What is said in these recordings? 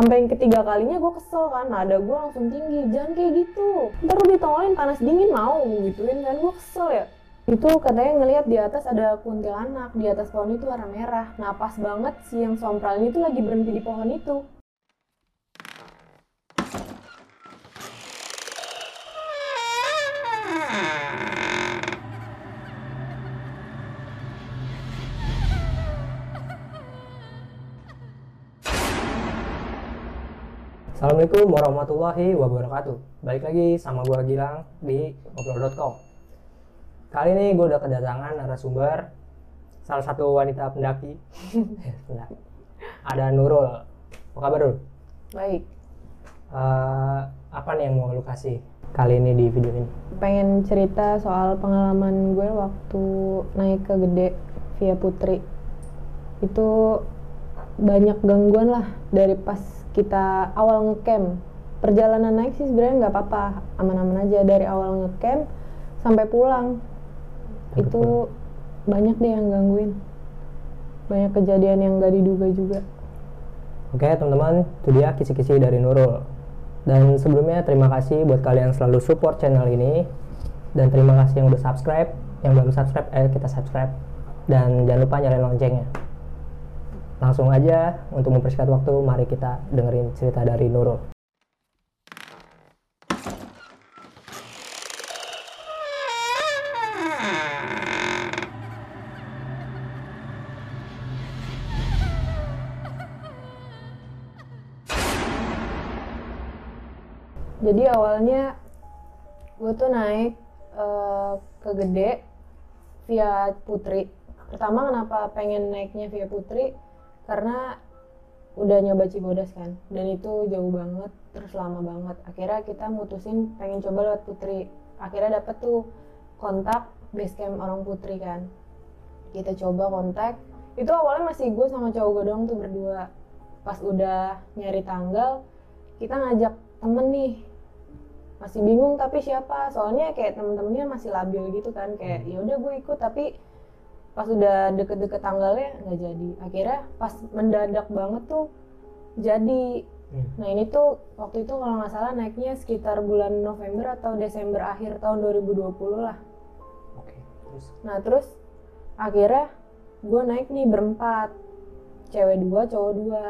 sampai yang ketiga kalinya gue kesel kan nada gue langsung tinggi jangan kayak gitu. Ntar lu ditongolin panas dingin mau gituin kan gue kesel ya. Itu katanya ngelihat di atas ada kuntilanak di atas pohon itu warna merah. Nah pas banget si yang sompral ini tuh lagi berhenti di pohon itu Assalamualaikum warahmatullahi wabarakatuh. Balik lagi sama gua Gilang di ngobrol.com. Kali ini gue udah kedatangan narasumber salah satu wanita pendaki. Ada Nurul. Apa kabar Nurul? baik Eh, apa nih yang mau lu kasih kali ini di video ini? pengen cerita soal pengalaman gue waktu naik ke gede via Putri itu banyak gangguan lah dari pas kita awal ngecamp perjalanan naik sih sebenarnya nggak apa-apa aman-aman aja dari awal ngecamp sampai pulang Sampai itu banyak deh yang gangguin banyak kejadian yang gak diduga juga Oke teman-teman, itu dia kisi-kisi dari Nurul. Dan sebelumnya terima kasih buat kalian yang selalu support channel ini. Dan terima kasih yang udah subscribe. Yang belum subscribe, ayo kita subscribe. Dan jangan lupa nyalain loncengnya. Langsung aja untuk mempersingkat waktu, mari kita dengerin cerita dari Nurul. Jadi awalnya gue tuh naik eh, ke Gede via Putri. Pertama kenapa pengen naiknya via Putri? Karena udah nyoba Cibodas kan, dan itu jauh banget, terus lama banget. Akhirnya kita mutusin pengen coba lewat Putri. Akhirnya dapet tuh kontak base camp orang Putri kan. Kita coba kontak. Itu awalnya masih gue sama cowok gue doang tuh berdua. Pas udah nyari tanggal, kita ngajak temen nih masih bingung tapi siapa soalnya kayak temen-temennya masih labil gitu kan kayak ya udah gue ikut tapi pas udah deket-deket tanggalnya nggak jadi akhirnya pas mendadak banget tuh jadi nah ini tuh waktu itu kalau nggak salah naiknya sekitar bulan November atau Desember akhir tahun 2020 lah Oke, terus Nah terus akhirnya gue naik nih berempat, cewek dua, cowok dua.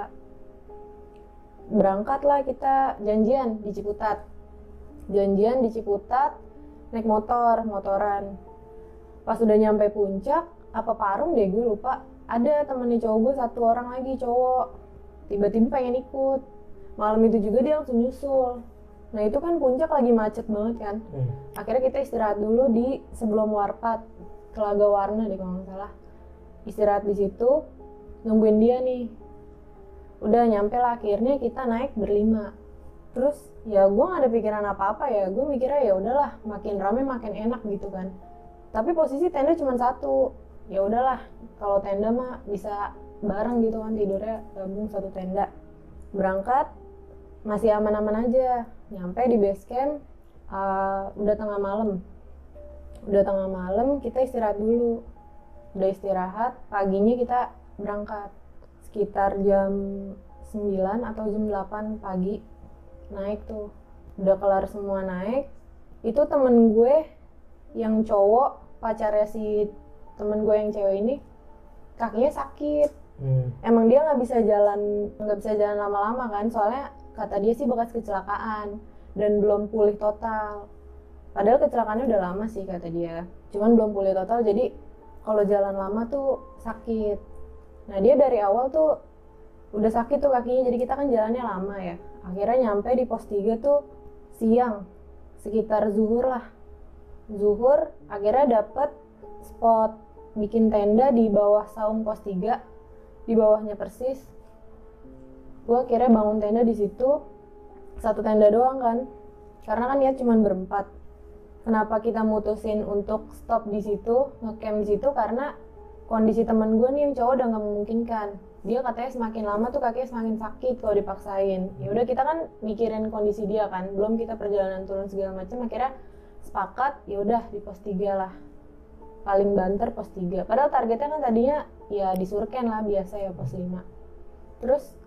Berangkatlah kita janjian di Ciputat. Janjian di Ciputat, naik motor, motoran. Pas udah nyampe puncak, apa parung deh gue lupa. Ada temennya cowok gue satu orang lagi cowok. Tiba-tiba pengen ikut. Malam itu juga dia langsung nyusul. Nah itu kan puncak lagi macet banget kan Hmm. akhirnya kita istirahat dulu di sebelum warpat Telaga Warna deh kalau nggak salah istirahat di situ nungguin dia nih udah nyampe lah akhirnya kita naik berlima terus ya gue nggak ada pikiran apa-apa ya gue mikirnya ya udahlah makin rame makin enak gitu kan tapi posisi tenda cuma satu ya udahlah kalau tenda mah bisa bareng gitu kan tidurnya gabung satu tenda. Berangkat masih aman-aman aja. Nyampe di base camp uh, udah tengah malam. Udah tengah malam kita istirahat dulu. Udah istirahat paginya kita berangkat. Sekitar jam 9 atau jam 8 pagi naik tuh. Udah kelar semua naik itu temen gue yang cowok pacarnya si temen gue yang cewek ini kakinya sakit. Hmm. emang dia nggak bisa jalan nggak bisa jalan lama-lama kan? Soalnya kata dia sih bekas kecelakaan dan belum pulih total. Padahal kecelakaannya udah lama sih kata dia. Cuman belum pulih total jadi kalau jalan lama tuh sakit. Nah dia dari awal tuh udah sakit tuh kakinya jadi kita kan jalannya lama ya. Akhirnya nyampe di pos 3 tuh siang sekitar zuhur lah. Zuhur akhirnya dapet spot bikin tenda di bawah saung pos 3 di bawahnya persis. Gue akhirnya bangun tenda di situ satu tenda doang kan. Karena kan niat cuma berempat. Kenapa kita mutusin untuk stop di situ ngecamp di situ? Karena kondisi teman gue nih yang cowok udah nggak memungkinkan. Dia katanya semakin lama tuh kakinya semakin sakit kalau dipaksain. Ya udah kita kan mikirin kondisi dia kan. Belum kita perjalanan turun segala macam akhirnya sepakat ya udah di pos 3 lah paling banter pos 3 padahal targetnya kan tadinya ya di Surken lah biasa ya pos 5 terus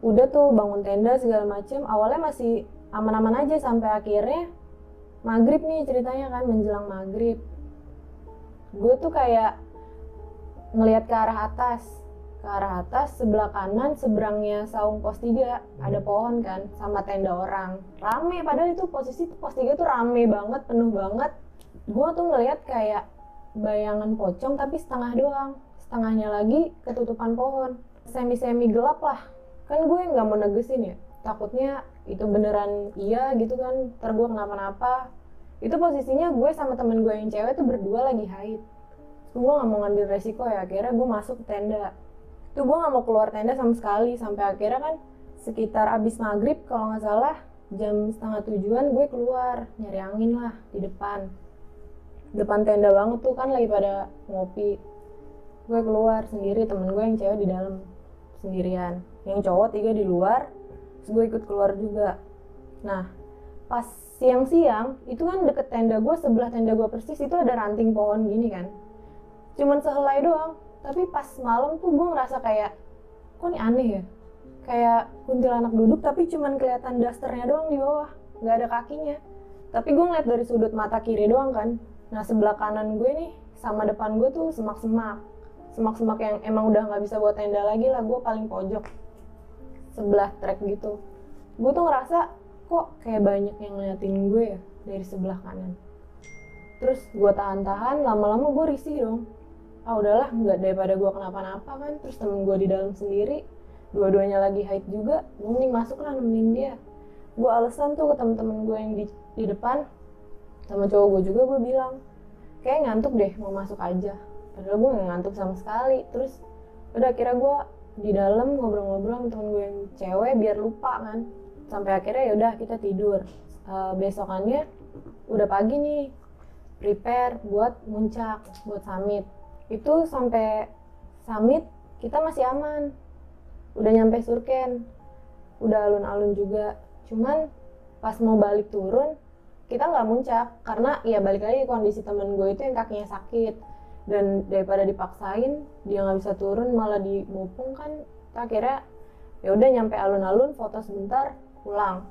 udah tuh bangun tenda segala macem. Awalnya masih aman-aman aja sampai akhirnya maghrib nih ceritanya kan menjelang maghrib. Gue tuh kayak ngelihat ke arah atas. Ke arah atas sebelah kanan seberangnya saung pos 3 ada pohon kan sama tenda orang. Rame padahal itu posisi pos 3 tuh rame banget penuh banget. Gue tuh ngelihat kayak bayangan pocong tapi setengah doang. Setengahnya lagi ketutupan pohon. Semi semi gelap lah. Kan gue nggak mau negesin ya. Takutnya itu beneran iya gitu kan. Ntar gue kenapa-napa. Itu posisinya gue sama temen gue yang cewek tuh berdua lagi haid. Gue nggak mau ngambil resiko ya. Akhirnya gue masuk ke tenda. Tuh gue nggak mau keluar tenda sama sekali. Sampai akhirnya kan sekitar abis maghrib kalau nggak salah jam setengah tujuan gue keluar nyari angin lah di depan depan tenda banget tuh kan lagi pada ngopi. Gue keluar sendiri temen gue yang cewek di dalam sendirian. Yang cowok tiga di luar terus gue ikut keluar juga. Nah pas siang-siang itu kan deket tenda gue sebelah tenda gue persis itu ada ranting pohon gini kan. Cuman sehelai doang. Tapi pas malam tuh gue ngerasa kayak kok ini aneh ya? Kayak kuntilanak duduk tapi cuman kelihatan dasternya doang di bawah. Nggak ada kakinya. Tapi gue ngeliat dari sudut mata kiri doang kan nah sebelah kanan gue nih sama depan gue tuh semak-semak. Semak-semak yang emang udah nggak bisa buat tenda lagi lah gue paling pojok. Sebelah trek gitu. Gue tuh ngerasa kok kayak banyak yang ngeliatin gue ya dari sebelah kanan. Terus gue tahan-tahan lama-lama gue risih dong. Ah udahlah nggak daripada gue kenapa-napa kan terus temen gue di dalam sendiri. Dua-duanya lagi haid juga mending masuk lah nemenin dia. Gue alasan tuh ke temen-temen gue yang di, di depan sama cowok gue juga gue bilang kayak ngantuk deh mau masuk aja. Padahal gue nggak ngantuk sama sekali. Terus udah akhirnya gue di dalam ngobrol-ngobrol sama temen gue yang cewek biar lupa kan. Sampai akhirnya ya udah kita tidur. Uh, besokannya udah pagi nih prepare buat muncak buat summit. Itu sampai summit kita masih aman. Udah nyampe surken udah alun-alun juga. Cuman pas mau balik turun kita nggak muncak. Karena ya balik lagi kondisi temen gue itu yang kakinya sakit. Dan daripada dipaksain dia nggak bisa turun malah dimupung kan. Akhirnya ya udah nyampe alun-alun foto sebentar pulang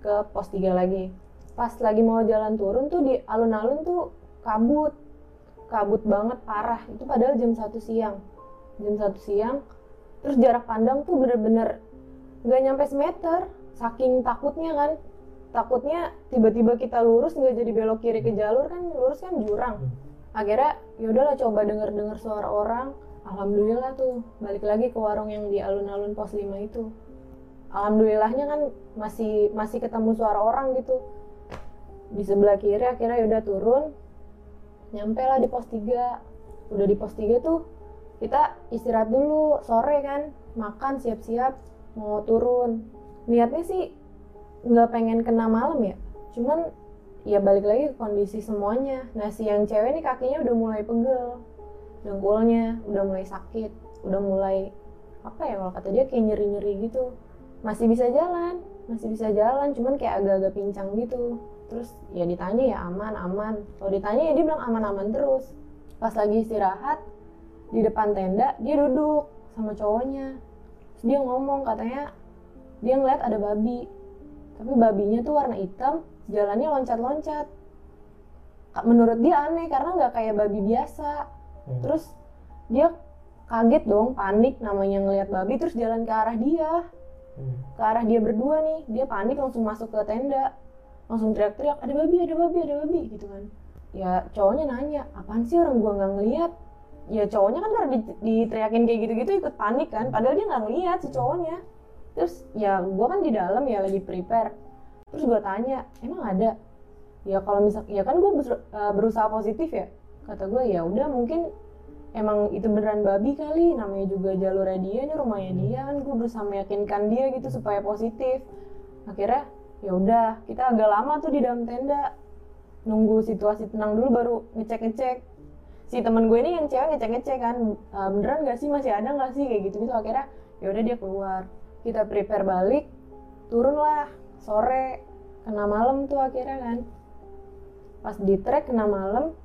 ke pos 3 lagi. Pas lagi mau jalan turun tuh di alun-alun tuh kabut. Kabut banget parah. Itu padahal jam satu siang. Jam satu siang terus jarak pandang tuh bener-bener nggak nyampe semeter. Saking takutnya kan takutnya tiba-tiba kita lurus nggak jadi belok kiri ke jalur kan lurus kan jurang. Akhirnya ya udahlah coba denger-dengar suara orang. Alhamdulillah tuh balik lagi ke warung yang di alun-alun pos 5 itu. Alhamdulillahnya kan masih masih ketemu suara orang gitu. Di sebelah kiri akhirnya ya udah turun nyampe lah di pos 3 udah di pos 3 tuh kita istirahat dulu sore kan makan siap-siap mau turun. Niatnya sih nggak pengen kena malam ya. Cuman ya balik lagi ke kondisi semuanya. Nah si yang cewek nih kakinya udah mulai pegel dengkulnya udah mulai sakit udah mulai apa ya kalau kata dia kayak nyeri-nyeri gitu. Masih bisa jalan masih bisa jalan cuman kayak agak-agak pincang gitu. Terus ya ditanya ya aman aman. Kalau ditanya ya dia bilang aman-aman terus. Pas lagi istirahat di depan tenda dia duduk sama cowoknya. Terus dia ngomong katanya dia ngeliat ada babi tapi babinya tuh warna hitam jalannya loncat-loncat. Menurut dia aneh karena nggak kayak babi biasa. Hmm. terus dia kaget dong panik namanya ngelihat babi terus jalan ke arah dia. Hmm. ke arah dia berdua nih dia panik langsung masuk ke tenda. Langsung teriak-teriak ada babi ada babi ada babi gitu kan. Ya cowoknya nanya apaan sih orang gua nggak ngeliat ya cowoknya kan karena di- diteriakin kayak gitu-gitu ikut panik kan padahal dia nggak ngeliat si cowoknya terus ya gua kan di dalam ya lagi prepare. Terus gua tanya emang ada? Ya kalau misal ya kan eh, berusaha positif ya. Kata gue ya udah mungkin emang itu beneran babi kali. Namanya juga jalur dia ini rumahnya dia. Kan gue berusaha meyakinkan dia gitu supaya positif. Akhirnya ya udah kita agak lama tuh di dalam tenda. Nunggu situasi tenang dulu baru ngecek ngecek si teman gue ini yang cewek ngecek ngecek kan "E, beneran gak sih? Masih ada nggak sih? Kayak gitu gitu akhirnya ya udah dia keluar kita prepare balik turun lah sore kena malam tuh akhirnya kan. Pas di trek kena malam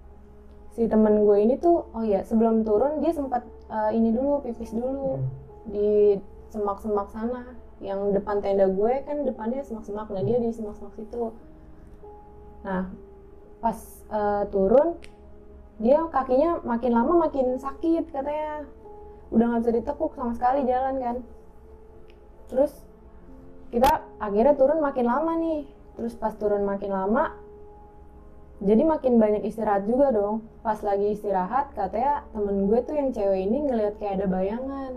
si temen gue ini tuh oh ya sebelum turun dia sempat eh, ini dulu pipis dulu Hmm. di semak-semak sana. Yang depan tenda gue kan depannya semak-semak nah dia di semak-semak situ. Nah pas eh, turun dia kakinya makin lama makin sakit katanya. Udah nggak bisa ditekuk sama sekali jalan kan terus kita akhirnya turun makin lama nih terus pas turun makin lama jadi makin banyak istirahat juga dong pas lagi istirahat katanya temen gue tuh yang cewek ini ngelihat kayak ada bayangan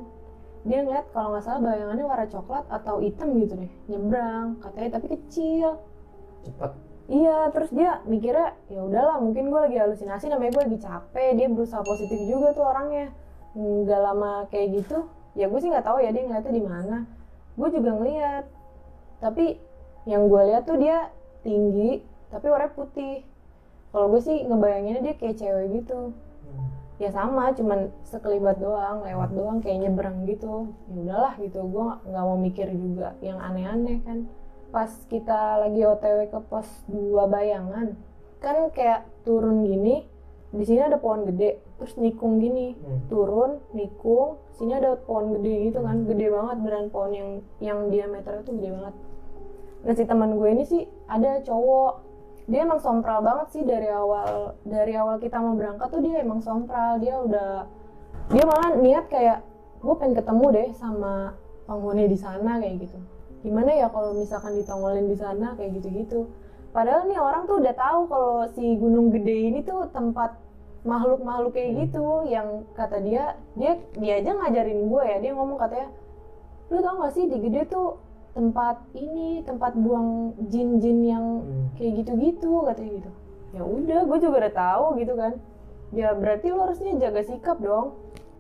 dia ngeliat kalau nggak salah bayangannya warna coklat atau hitam gitu deh nyebrang katanya tapi kecil Cepet. Iya, terus dia mikirnya ya udahlah, mungkin gue lagi halusinasi, namanya gue lagi capek. Dia berusaha positif juga tuh orangnya. Nggak lama kayak gitu, ya gue sih nggak tahu ya dia ngeliatnya di mana. Gue juga ngeliat, tapi yang gue lihat tuh dia tinggi, tapi warnanya putih. Kalau gue sih ngebayanginnya dia kayak cewek gitu. Ya sama, cuman sekelibat doang, lewat doang, kayak nyebrang gitu. Ya udahlah gitu, gue nggak mau mikir juga yang aneh-aneh kan pas kita lagi OTW ke pos 2 bayangan kan kayak turun gini di sini ada pohon gede terus nikung gini Hmm. turun nikung sini ada pohon gede gitu kan gede banget beneran pohon yang yang diameternya tuh gede banget. Nah si teman gue ini sih ada cowok. Dia emang sompral banget sih dari awal dari awal kita mau berangkat tuh dia emang sompral. Dia udah dia malah niat kayak gue pengen ketemu deh sama penghuni di sana kayak gitu. Gimana ya kalau misalkan ditongolin di sana? kayak gitu-gitu. Padahal nih orang tuh udah tahu kalau si gunung gede ini tuh tempat makhluk-makhluk kayak Hmm. gitu yang kata dia dia dia aja ngajarin gue ya. Dia ngomong katanya lu tau gak sih di gede tuh tempat ini tempat buang jin-jin yang Hmm. kayak gitu-gitu katanya gitu. Ya udah gue juga udah tahu gitu kan. Ya berarti lo harusnya jaga sikap dong.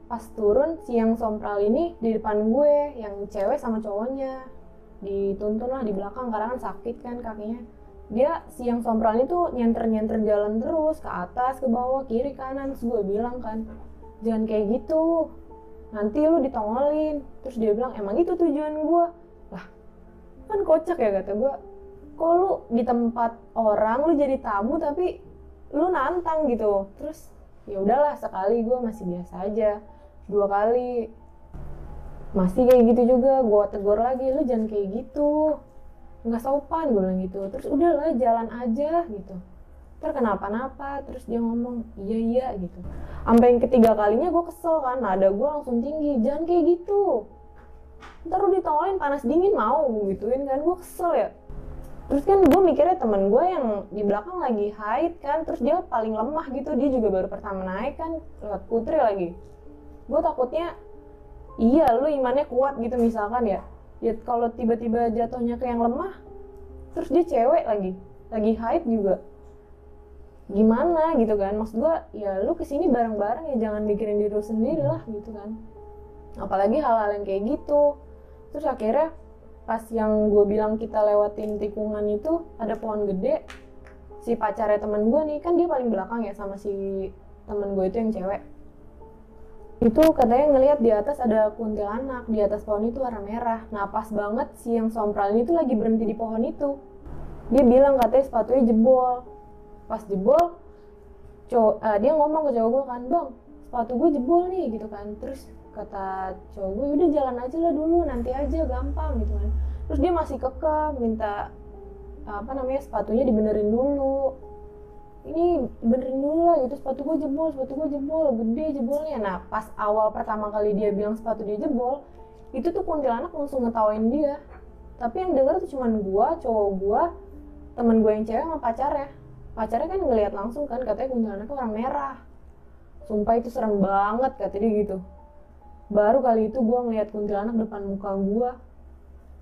Pas turun si yang sompral ini di depan gue yang cewek sama cowoknya. Dituntun lah di belakang karena kan sakit kan kakinya dia si yang sompral ini tuh nyenter-nyenter jalan terus ke atas ke bawah kiri kanan. Terus gue bilang kan jangan kayak gitu. Nanti lu ditongolin. Terus dia bilang emang itu tujuan gue lah kan kocak ya kata gue kok lu di tempat orang lu jadi tamu tapi lu nantang gitu? Terus ya udahlah sekali gue masih biasa aja. Dua kali. Masih kayak gitu juga gue tegur lagi lu jangan kayak gitu nggak sopan gue bilang gitu. Terus udahlah jalan aja gitu. Ntar kenapa-napa terus dia ngomong iya iya gitu. Sampai yang ketiga kalinya gue kesel kan nada gue langsung tinggi jangan kayak gitu. Ntar lu ditongolin panas dingin mau gituin kan gue kesel ya. Terus kan gue mikirnya temen gue yang di belakang lagi haid kan terus dia paling lemah gitu dia juga baru pertama naik kan lewat putri lagi. Gue takutnya iya lu imannya kuat gitu misalkan ya ya kalau tiba-tiba jatuhnya ke yang lemah terus dia cewek lagi. Lagi haid juga. Gimana gitu kan? Maksud gue ya lu ke sini bareng-bareng ya jangan mikirin diri lu sendiri lah gitu kan. Apalagi hal-hal yang kayak gitu. Terus akhirnya pas yang gue bilang kita lewatin tikungan itu ada pohon gede. Si pacarnya temen gue nih kan dia paling belakang ya sama si temen gue itu yang cewek itu katanya ngelihat di atas ada kuntilanak di atas pohon itu warna merah. Nah pas banget si yang sompral ini tuh lagi berhenti di pohon itu. Dia bilang katanya sepatunya jebol. Pas jebol cowok eh, dia ngomong ke cowok gue kan bang sepatu gue jebol nih gitu kan. Terus kata cowok gue udah jalan aja lah dulu nanti aja gampang gitu kan. Terus dia masih kekeh minta apa namanya sepatunya dibenerin dulu ini benerin dulu lah gitu sepatu gue jebol sepatu gue jebol gede jebolnya. Nah pas awal pertama kali dia bilang sepatu dia jebol itu tuh kuntilanak langsung ngetawain dia. Tapi yang denger tuh cuman gua cowok gua temen gue yang cewek sama pacarnya. Pacarnya kan ngelihat langsung kan katanya kuntilanaknya warna merah. Sumpah itu serem banget kata dia gitu. Baru kali itu gua ngelihat kuntilanak depan muka gua.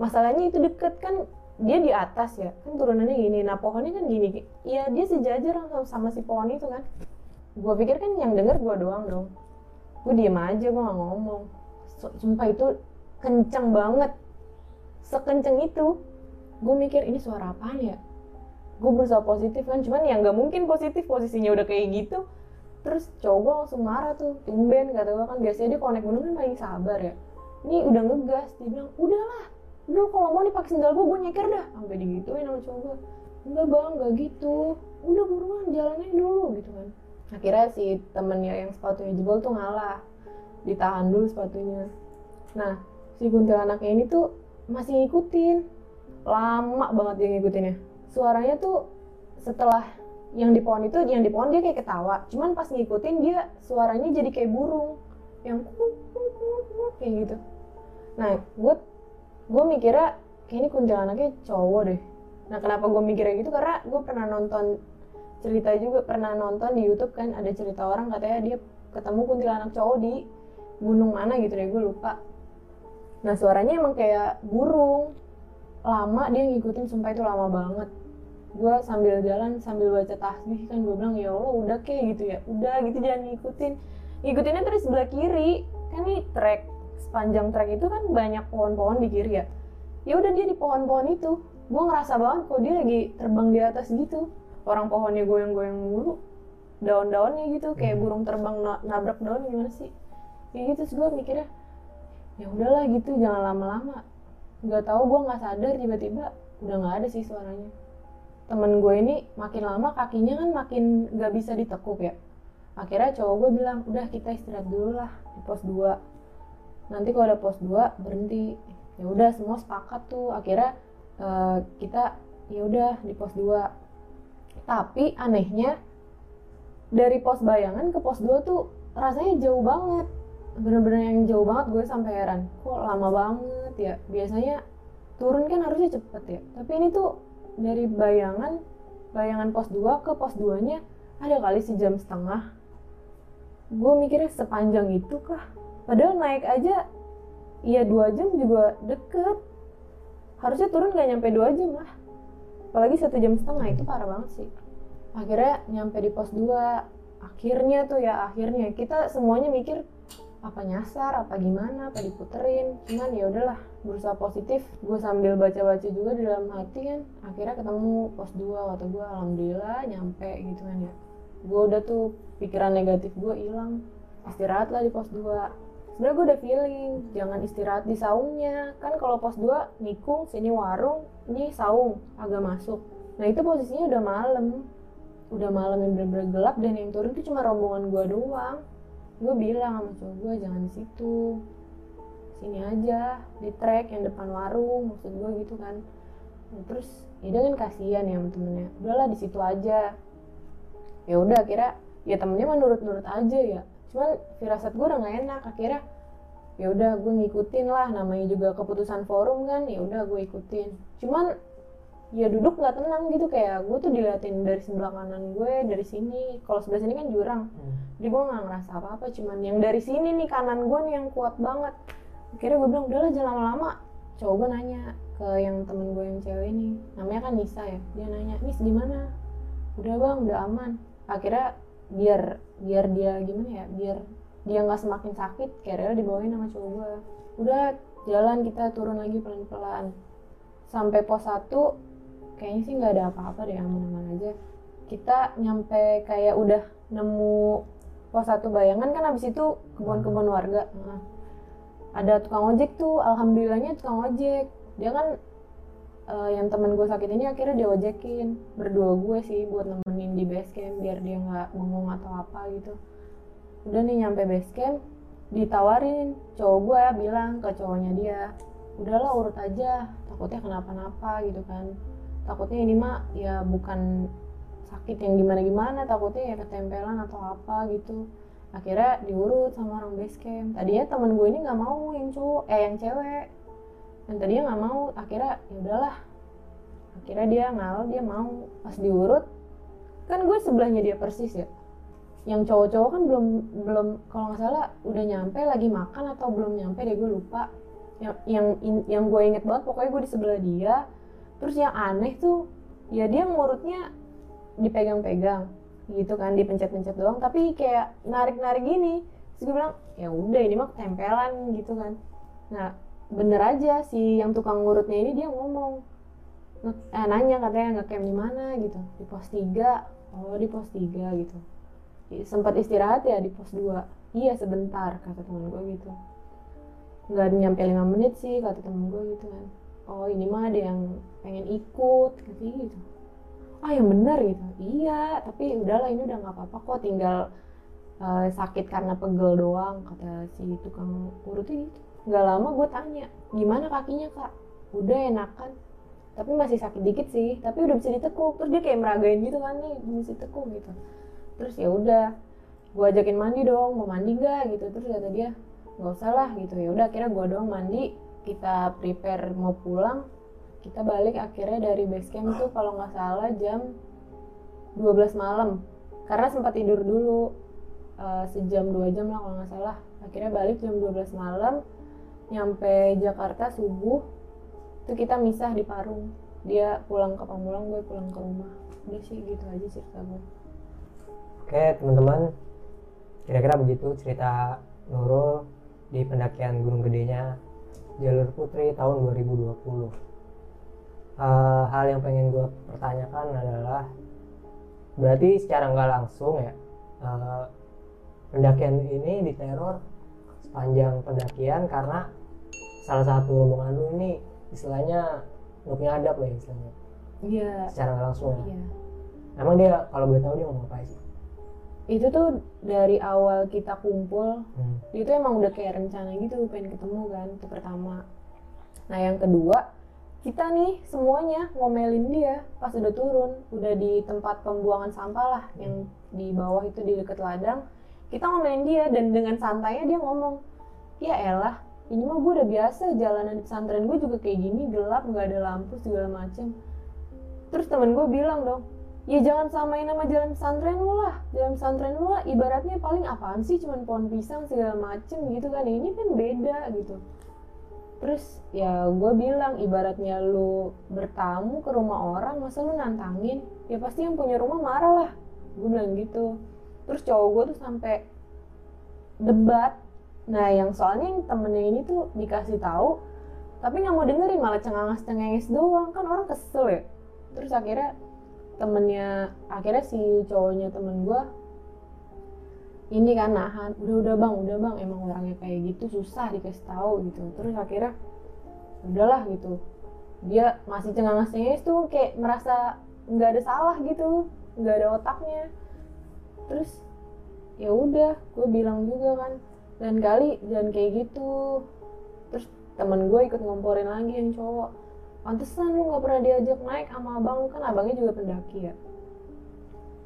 Masalahnya itu deket kan dia di atas ya. Kan turunannya gini. Nah pohonnya kan gini. Ya dia sejajar sama, sama si pohon itu kan. Gua pikir kan yang denger gua doang dong. Gue diem aja gua nggak ngomong. Sumpah itu kenceng banget. Sekenceng itu. Gue mikir ini suara apaan ya? Gue berusaha positif kan. Cuman ya nggak mungkin positif posisinya udah kayak gitu. Terus cowok gue langsung marah tuh. Tumben kata gue kan. Biasanya dia naik gunung kan paling sabar ya. Ini udah ngegas. Dia bilang udahlah udah kalau mau nih pakai sendal gue gue nyeker dah. Sampai digituin sama cowok gue enggak bang enggak gitu. Udah buruan jalannya dulu gitu kan. Akhirnya si temennya yang sepatunya jebol tuh ngalah. Ditahan dulu sepatunya. Nah si kuntilanaknya ini tuh masih ngikutin. Lama banget dia ngikutinnya. Suaranya tuh setelah yang di pohon itu yang di pohon dia kayak ketawa. Cuman pas ngikutin dia suaranya jadi kayak burung. Yang kayak gitu. Nah gue gue mikirnya kayak ini kuntilanaknya cowok deh. Nah kenapa gue mikirnya gitu? Karena gue pernah nonton cerita juga pernah nonton di YouTube kan ada cerita orang katanya dia ketemu kuntilanak cowok di gunung mana gitu deh gue lupa. Nah suaranya emang kayak burung. Lama dia ngikutin sumpah itu lama banget. Gue sambil jalan sambil baca tasbih kan gue bilang ya Allah udah kayak gitu ya. Udah gitu jangan ngikutin. Ngikutinnya terus sebelah kiri. Kan nih trek sepanjang trek itu kan banyak pohon-pohon di kiri ya. Ya udah dia di pohon-pohon itu. Gue ngerasa banget kok dia lagi terbang di atas gitu. Orang pohonnya goyang-goyang mulu. Daun-daunnya gitu kayak burung terbang na- nabrak daun gimana sih? Ya gitu terus gue mikirnya ya udahlah gitu jangan lama-lama. Nggak tahu gue nggak sadar tiba-tiba udah nggak ada sih suaranya. Temen gue ini makin lama kakinya kan makin nggak bisa ditekuk ya. Akhirnya cowok gue bilang udah kita istirahat dulu lah di pos 2 nanti kalau ada pos 2 berhenti. Ya udah semua sepakat tuh. Akhirnya eh, kita ya udah di pos 2 tapi anehnya dari pos bayangan ke pos 2 tuh rasanya jauh banget. Bener-bener yang jauh banget gue sampai heran. Kok lama banget ya? Biasanya turun kan harusnya cepet ya. Tapi ini tuh dari bayangan bayangan pos 2 ke pos 2 nya ada kali sejam setengah. Gue mikirnya sepanjang itu kah padahal naik aja iya dua jam juga deket. Harusnya turun gak nyampe dua jam lah. Apalagi satu jam setengah itu parah banget sih. Akhirnya nyampe di pos 2 akhirnya tuh ya akhirnya. Kita semuanya mikir apa nyasar apa gimana apa diputerin. Cuman ya udahlah berusaha positif. Gue sambil baca-baca juga di dalam hati kan. Akhirnya ketemu pos 2 kata gue alhamdulillah nyampe gitu kan ya. Gue udah tuh pikiran negatif gue hilang. Istirahat lah di pos 2 sebenarnya gue udah feeling jangan istirahat di saungnya. Kan kalau pos 2 nikung sini warung ini saung agak masuk. Nah itu posisinya udah malam. Udah malam yang bener-bener gelap dan yang turun tuh cuma rombongan gue doang. Gue bilang sama cowok gue jangan di situ. Sini aja di trek yang depan warung maksud gue gitu kan. Nah, terus ya kan kasihan ya temennya. Udahlah di situ aja. Ya udah akhirnya ya temennya mah nurut-nurut aja ya cuman firasat gue udah gak enak akhirnya ya udah gue ngikutin lah namanya juga keputusan forum kan ya udah gue ikutin. Cuman ya duduk nggak tenang gitu kayak gue tuh diliatin dari sebelah kanan gue dari sini. Kalau sebelah sini kan jurang. Jadi gue nggak ngerasa apa-apa cuman yang dari sini nih kanan gue nih yang kuat banget. Akhirnya gue bilang udahlah jangan lama-lama. Cowok gue nanya ke yang temen gue yang cewek ini. Namanya kan Nisa ya? Dia nanya Nis gimana? Udah bang udah aman. Akhirnya biar biar dia gimana ya biar dia nggak semakin sakit kayak dibawain sama cowok gue udah jalan kita turun lagi pelan-pelan. Sampai pos 1 kayaknya sih nggak ada apa-apa deh aman-aman aja. Kita nyampe kayak udah nemu pos satu bayangan kan habis itu kebun-kebun warga. Nah, ada tukang ojek tuh alhamdulillahnya tukang ojek. Dia kan eh, yang temen gue sakit ini akhirnya dia ojekin berdua gue sih buat nemenin di base camp biar dia nggak bengong atau apa gitu. Udah nih nyampe base camp ditawarin. Cowok gue bilang ke cowoknya dia udahlah urut aja. Takutnya kenapa-napa gitu kan. Takutnya ini mah ya bukan sakit yang gimana-gimana takutnya ya ketempelan atau apa gitu. Akhirnya diurut sama orang base camp. Tadinya temen gue ini nggak mau yang cowok eh yang cewek dan tadinya nggak mau akhirnya ya udahlah. Akhirnya dia ngalor dia mau. Pas diurut kan gue sebelahnya dia persis ya. Yang cowok-cowok kan belum belum kalau nggak salah udah nyampe lagi makan atau belum nyampe deh gue lupa. Yang yang yang gue inget banget pokoknya gue di sebelah dia. Terus yang aneh tuh ya dia ngurutnya dipegang-pegang gitu kan dipencet-pencet doang. Tapi kayak narik-narik gini. Terus gue bilang ya udah ini mah tempelan gitu kan. Nah bener aja si yang tukang ngurutnya ini dia ngomong eh, nanya katanya ngecamp di mana? gitu. Di pos 3 oh di pos 3 gitu. Sempat istirahat ya di pos 2 iya sebentar kata teman gue gitu. Nggak nyampe lima menit sih kata temen gue gitu kan. Oh ini mah ada yang pengen ikut katanya gitu. Ah yang benar gitu. Iya tapi udahlah ini udah nggak apa-apa kok tinggal eh, sakit karena pegel doang kata si tukang urutnya gitu nggak lama gue tanya gimana kakinya kak? Udah enakan. Tapi masih sakit dikit sih tapi udah bisa ditekuk. Terus dia kayak meragain gitu kan nih bisa ditekuk gitu. Terus ya udah gue ajakin mandi dong mau mandi gak gitu. Terus kata dia nggak usah lah gitu. Ya udah akhirnya gue doang mandi. Kita prepare mau pulang kita balik akhirnya dari base camp tuh kalau nggak salah jam 12 malam. Karena sempat tidur dulu uh, sejam dua jam lah kalau nggak salah. Akhirnya balik jam 12 malam nyampe Jakarta subuh itu kita misah di Parung. Dia pulang ke Pamulang gue pulang ke rumah. Udah sih gitu aja cerita gue. Oke teman-teman. Kira-kira begitu cerita Nurul di pendakian Gunung Gedenya Jalur Putri tahun 2020 uh, hal yang pengen gue pertanyakan adalah berarti secara nggak langsung ya uh, pendakian ini diteror sepanjang pendakian karena salah satu rombongan lu ini istilahnya nggak punya adab lah ya istilahnya. Iya. Secara nggak langsung ya. Iya. Emang dia kalau boleh tahu dia mau ngapain sih? Itu tuh dari awal kita kumpul hmm. dia tuh emang udah kayak rencana gitu pengen ketemu kan itu pertama. Nah yang kedua kita nih semuanya ngomelin dia pas udah turun udah di tempat pembuangan sampah lah yang di bawah itu di deket ladang. Kita ngomelin dia dan dengan santainya dia ngomong ya elah ini mah gue udah biasa jalanan pesantren gue juga kayak gini gelap nggak ada lampu segala macem. Terus temen gue bilang dong ya jangan samain nama jalan pesantren lu lah. Jalan pesantren lu lah ibaratnya paling apaan sih? Cuman pohon pisang segala macem gitu kan. Ini kan beda gitu. Terus ya gue bilang ibaratnya lu bertamu ke rumah orang masa lu nantangin? Ya pasti yang punya rumah marah lah. Gue bilang gitu. Terus cowok gue tuh sampai debat nah yang soalnya yang temennya ini tuh dikasih tahu tapi nggak mau dengerin malah cengangas cengenges doang. Kan orang kesel ya. Terus akhirnya temennya akhirnya si cowoknya temen gue ini kan nahan udah udah bang udah bang. Emang orangnya kayak gitu susah dikasih tahu gitu. Terus akhirnya udahlah gitu. Dia masih cengangas cengenges tuh kayak merasa nggak ada salah gitu nggak ada otaknya. Terus ya udah gue bilang juga kan dan kali jangan kayak gitu. Terus temen gue ikut ngomporin lagi yang cowok. Pantesan lu nggak pernah diajak naik sama abang. Lu kan abangnya juga pendaki ya.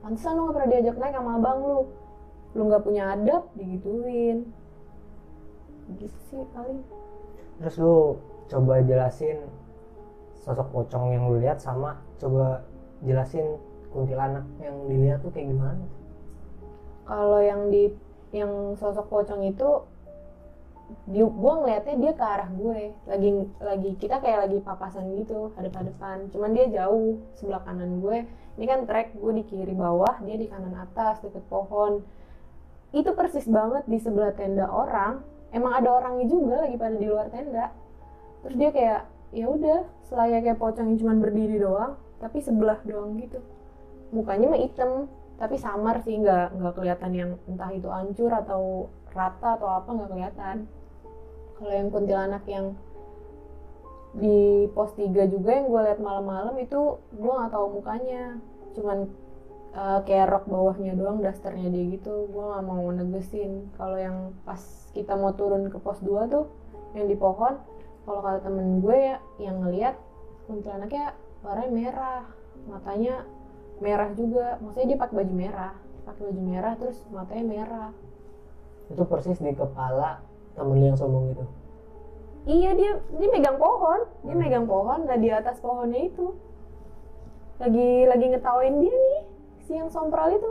Pantesan lu nggak pernah diajak naik sama abang lu. Lu nggak punya adab digituin. Gitu sih paling. Terus lu coba jelasin sosok pocong yang lu lihat sama coba jelasin kuntilanak yang dilihat tuh kayak gimana? Kalau yang di yang sosok pocong itu di gue ngeliatnya dia ke arah gue. Lagi lagi kita kayak lagi papasan gitu hadap-hadapan. Cuman dia jauh sebelah kanan gue. Ini kan trek gue di kiri bawah dia di kanan atas deket pohon. Itu persis banget di sebelah tenda orang. Emang ada orangnya juga lagi pada di luar tenda. Terus dia kayak ya udah selayaknya pocong yang cuman berdiri doang tapi sebelah doang gitu. Mukanya mah hitam tapi samar sih nggak nggak kelihatan yang entah itu hancur atau rata atau apa nggak kelihatan. Kalau yang kuntilanak yang di pos 3 juga yang gue lihat malam-malam itu gue nggak tahu mukanya. Cuman uh, kayak rok bawahnya doang dasternya dia gitu. Gue nggak mau negesin. Kalau yang pas kita mau turun ke pos 2 tuh yang di pohon kalau kata temen gue ya yang ngelihat kuntilanaknya warnanya merah. Matanya merah juga. Maksudnya dia pakai baju merah. Pakai baju merah terus matanya merah. Itu persis di kepala temen yang sombong itu? Iya dia dia megang pohon. Dia megang pohon nah di atas pohonnya itu. Lagi lagi ngetawain dia nih si yang sompral itu.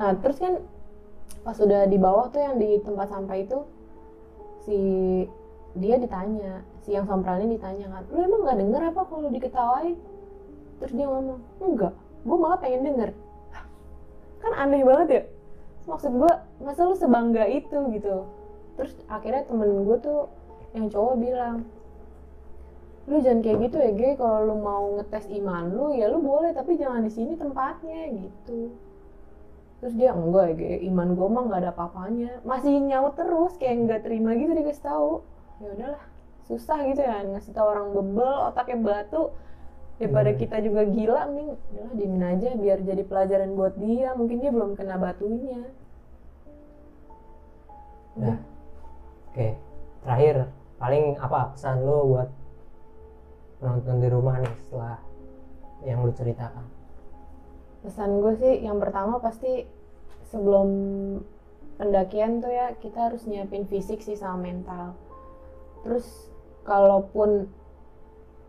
Nah terus kan pas udah di bawah tuh yang di tempat sampah itu si dia ditanya si yang sompralnya ditanya kan lu emang nggak denger apa kalau diketawain? Terus dia ngomong enggak gue malah pengen denger. Kan aneh banget ya? Maksud gue masa lu sebangga itu? Gitu. Terus akhirnya temen gue tuh yang cowok bilang lu jangan kayak gitu ya Ge. Kalau lu mau ngetes iman lu ya lu boleh tapi jangan di sini tempatnya gitu. Terus dia enggak ya Ge. Iman gue mah nggak ada apa-apanya. Masih nyaut terus kayak nggak terima gitu dikasih tahu. Ya udahlah susah gitu ya ngasih tahu orang bebel otaknya batu daripada Hmm. kita juga gila mending udahlah diemin aja biar jadi pelajaran buat dia mungkin dia belum kena batunya Nah, oke. terakhir paling apa pesan lo buat penonton di rumah nih setelah yang lu ceritakan pesan gue sih yang pertama pasti sebelum pendakian tuh ya kita harus nyiapin fisik sih sama mental terus kalaupun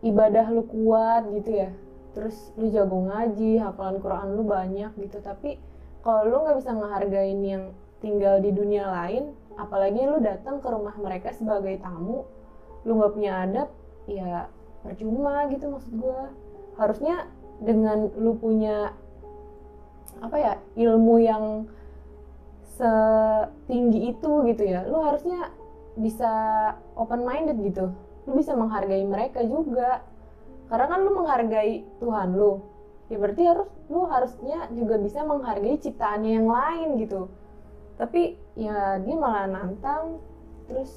ibadah lu kuat gitu ya terus lu jago ngaji hafalan Quran lu banyak gitu tapi kalau lu nggak bisa ngehargain yang tinggal di dunia lain apalagi lu datang ke rumah mereka sebagai tamu lu nggak punya adab ya percuma gitu maksud gue harusnya dengan lu punya apa ya ilmu yang setinggi itu gitu ya lu harusnya bisa open minded gitu. Lu bisa menghargai mereka juga. Karena kan lu menghargai Tuhan lu ya berarti harus lu harusnya juga bisa menghargai ciptaannya yang lain gitu. Tapi ya dia malah nantang terus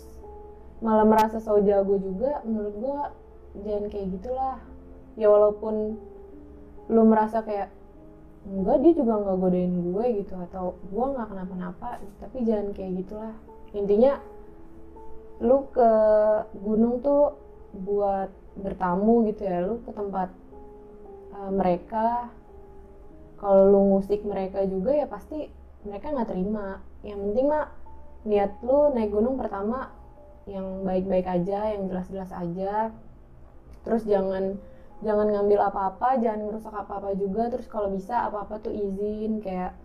malah merasa so jago juga menurut gua jangan kayak gitulah. Ya walaupun lu merasa kayak enggak dia juga nggak godain gue gitu atau gue nggak kenapa-napa tapi jangan kayak gitulah. Intinya lu ke gunung tuh buat bertamu gitu ya lu ke tempat uh, mereka. Kalau lu ngusik mereka juga ya pasti mereka nggak terima. Yang penting mah niat lu naik gunung pertama yang baik-baik aja yang jelas-jelas aja. Terus jangan jangan ngambil apa-apa jangan ngerusak apa-apa juga. Terus kalau bisa apa-apa tuh izin kayak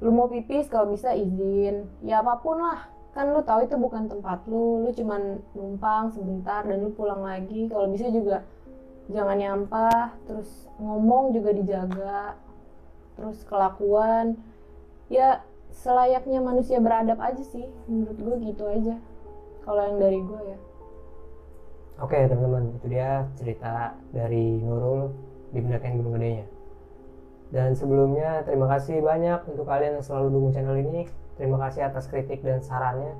lu mau pipis kalau bisa izin. Ya apa pun lah kan lu tahu itu bukan tempat lu. Lu cuman numpang sebentar dan lu pulang lagi. Kalau bisa juga jangan nyampah terus ngomong juga dijaga terus kelakuan. Ya selayaknya manusia beradab aja sih menurut gue gitu aja. Kalau yang dari gue ya. Oke teman-teman, itu dia cerita dari Nurul di pendakian Gunung Gedenya. Dan sebelumnya terima kasih banyak untuk kalian yang selalu dukung channel ini. Terima kasih atas kritik dan sarannya.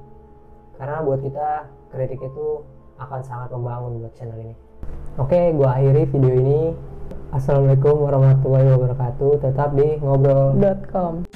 Karena buat kita kritik itu akan sangat membangun buat channel ini. Oke, gua akhiri video ini. Assalamualaikum warahmatullahi wabarakatuh. Tetap di ngobrol.com.